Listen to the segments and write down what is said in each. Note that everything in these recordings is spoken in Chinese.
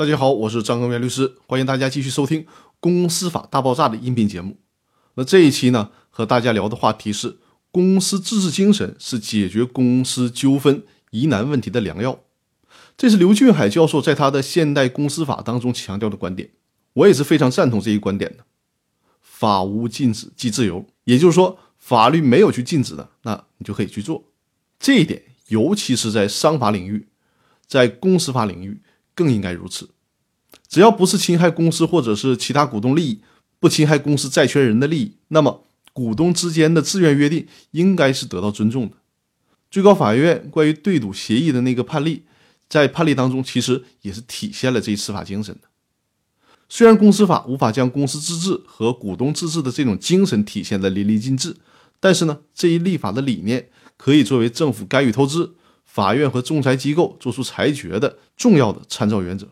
大家好，我是张根元律师，欢迎大家继续收听《公司法大爆炸》的音频节目。那这一期呢，和大家聊的话题是公司自治精神是解决公司纠纷疑难问题的良药。这是刘俊海教授在他的《现代公司法》当中强调的观点，我也是非常赞同这一观点的。法无禁止即自由，也就是说，法律没有去禁止的，那你就可以去做。这一点，尤其是在商法领域，在公司法领域。更应该如此，只要不是侵害公司或者是其他股东利益，不侵害公司债权人的利益，那么股东之间的自愿约定应该是得到尊重的。最高法院关于对赌协议的那个判例，在判例当中其实也是体现了这一司法精神的。虽然公司法无法将公司自治和股东自治的这种精神体现的淋漓尽致，但是呢，这一立法的理念可以作为政府干预投资。法院和仲裁机构作出裁决的重要的参照原则。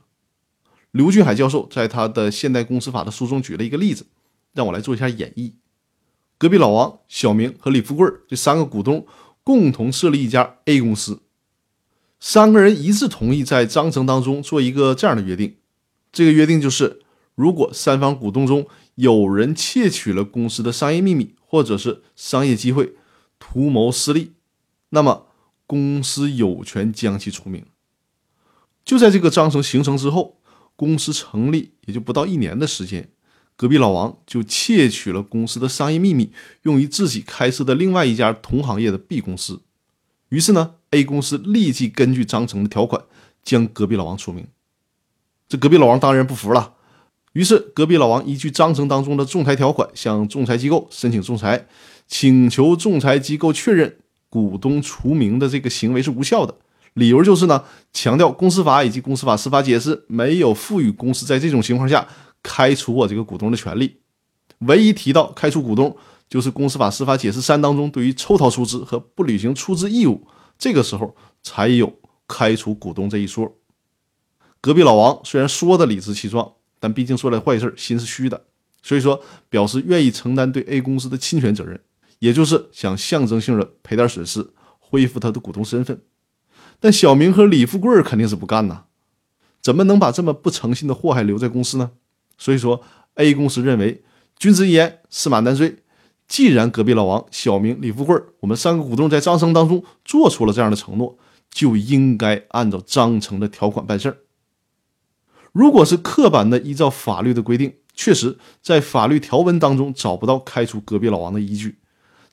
刘俊海教授在他的《现代公司法》的书中举了一个例子，让我来做一下演绎。隔壁老王、小明和李富贵这三个股东共同设立一家 A 公司，三个人一致同意在章程当中做一个这样的约定。这个约定就是，如果三方股东中有人窃取了公司的商业秘密或者是商业机会，图谋私利，那么。公司有权将其除名。就在这个章程形成之后，公司成立也就不到一年的时间，隔壁老王就窃取了公司的商业秘密，用于自己开设的另外一家同行业的 B 公司。于是呢，A 公司立即根据章程的条款将隔壁老王除名。这隔壁老王当然不服了，于是隔壁老王依据章程当中的仲裁条款，向仲裁机构申请仲裁，请求仲裁机构确认。股东除名的这个行为是无效的，理由就是呢，强调公司法以及公司法司法解释没有赋予公司在这种情况下开除我这个股东的权利。唯一提到开除股东，就是公司法司法解释三当中对于抽逃出资和不履行出资义务，这个时候才有开除股东这一说。隔壁老王虽然说的理直气壮，但毕竟做了坏事，心是虚的，所以说表示愿意承担对 A 公司的侵权责任。也就是想象征性的赔点损失，恢复他的股东身份，但小明和李富贵肯定是不干呐，怎么能把这么不诚信的祸害留在公司呢？所以说，A 公司认为君子一言，驷马难追。既然隔壁老王、小明、李富贵，我们三个股东在章程当中做出了这样的承诺，就应该按照章程的条款办事儿。如果是刻板的依照法律的规定，确实在法律条文当中找不到开除隔壁老王的依据。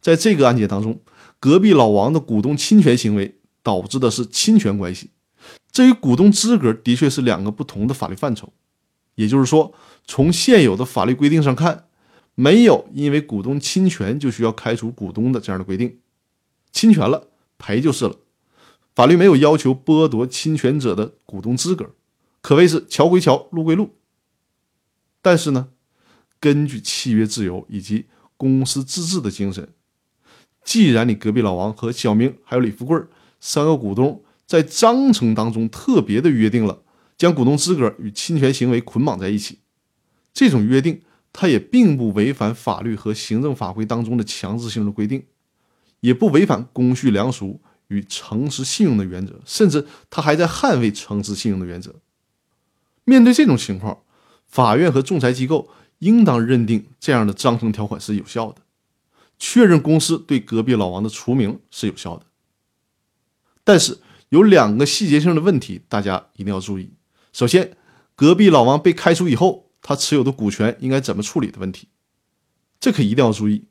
在这个案件当中，隔壁老王的股东侵权行为导致的是侵权关系，这与股东资格的确是两个不同的法律范畴。也就是说，从现有的法律规定上看，没有因为股东侵权就需要开除股东的这样的规定，侵权了赔就是了。法律没有要求剥夺侵权者的股东资格，可谓是桥归桥，路归路。但是呢，根据契约自由以及公司自治的精神。既然你隔壁老王和小明还有李富贵三个股东在章程当中特别的约定了，将股东资格与侵权行为捆绑在一起，这种约定它也并不违反法律和行政法规当中的强制性的规定，也不违反公序良俗与诚实信用的原则，甚至他还在捍卫诚实信用的原则。面对这种情况，法院和仲裁机构应当认定这样的章程条款是有效的。确认公司对隔壁老王的除名是有效的，但是有两个细节性的问题，大家一定要注意。首先，隔壁老王被开除以后，他持有的股权应该怎么处理的问题，这可一定要注意。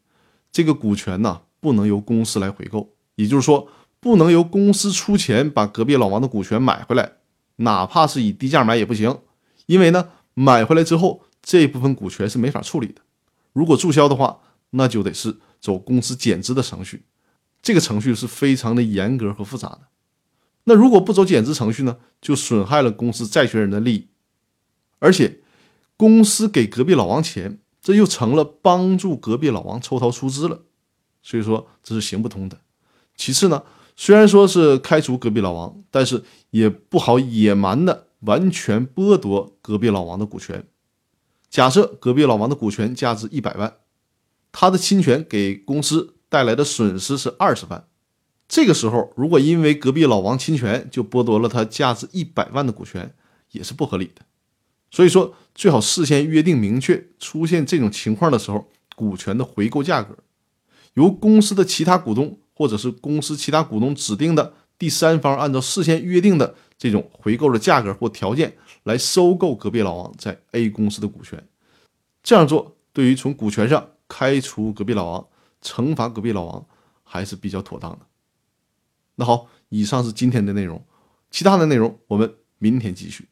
这个股权呢，不能由公司来回购，也就是说，不能由公司出钱把隔壁老王的股权买回来，哪怕是以低价买也不行，因为呢，买回来之后这部分股权是没法处理的。如果注销的话，那就得是。走公司减资的程序，这个程序是非常的严格和复杂的。那如果不走减资程序呢，就损害了公司债权人的利益，而且公司给隔壁老王钱，这又成了帮助隔壁老王抽逃出资了，所以说这是行不通的。其次呢，虽然说是开除隔壁老王，但是也不好野蛮的完全剥夺隔壁老王的股权。假设隔壁老王的股权价值一百万。他的侵权给公司带来的损失是二十万，这个时候如果因为隔壁老王侵权就剥夺了他价值一百万的股权，也是不合理的。所以说，最好事先约定明确，出现这种情况的时候，股权的回购价格由公司的其他股东或者是公司其他股东指定的第三方，按照事先约定的这种回购的价格或条件来收购隔壁老王在 A 公司的股权。这样做对于从股权上开除隔壁老王、惩罚隔壁老王还是比较妥当的。那好，以上是今天的内容，其他的内容我们明天继续。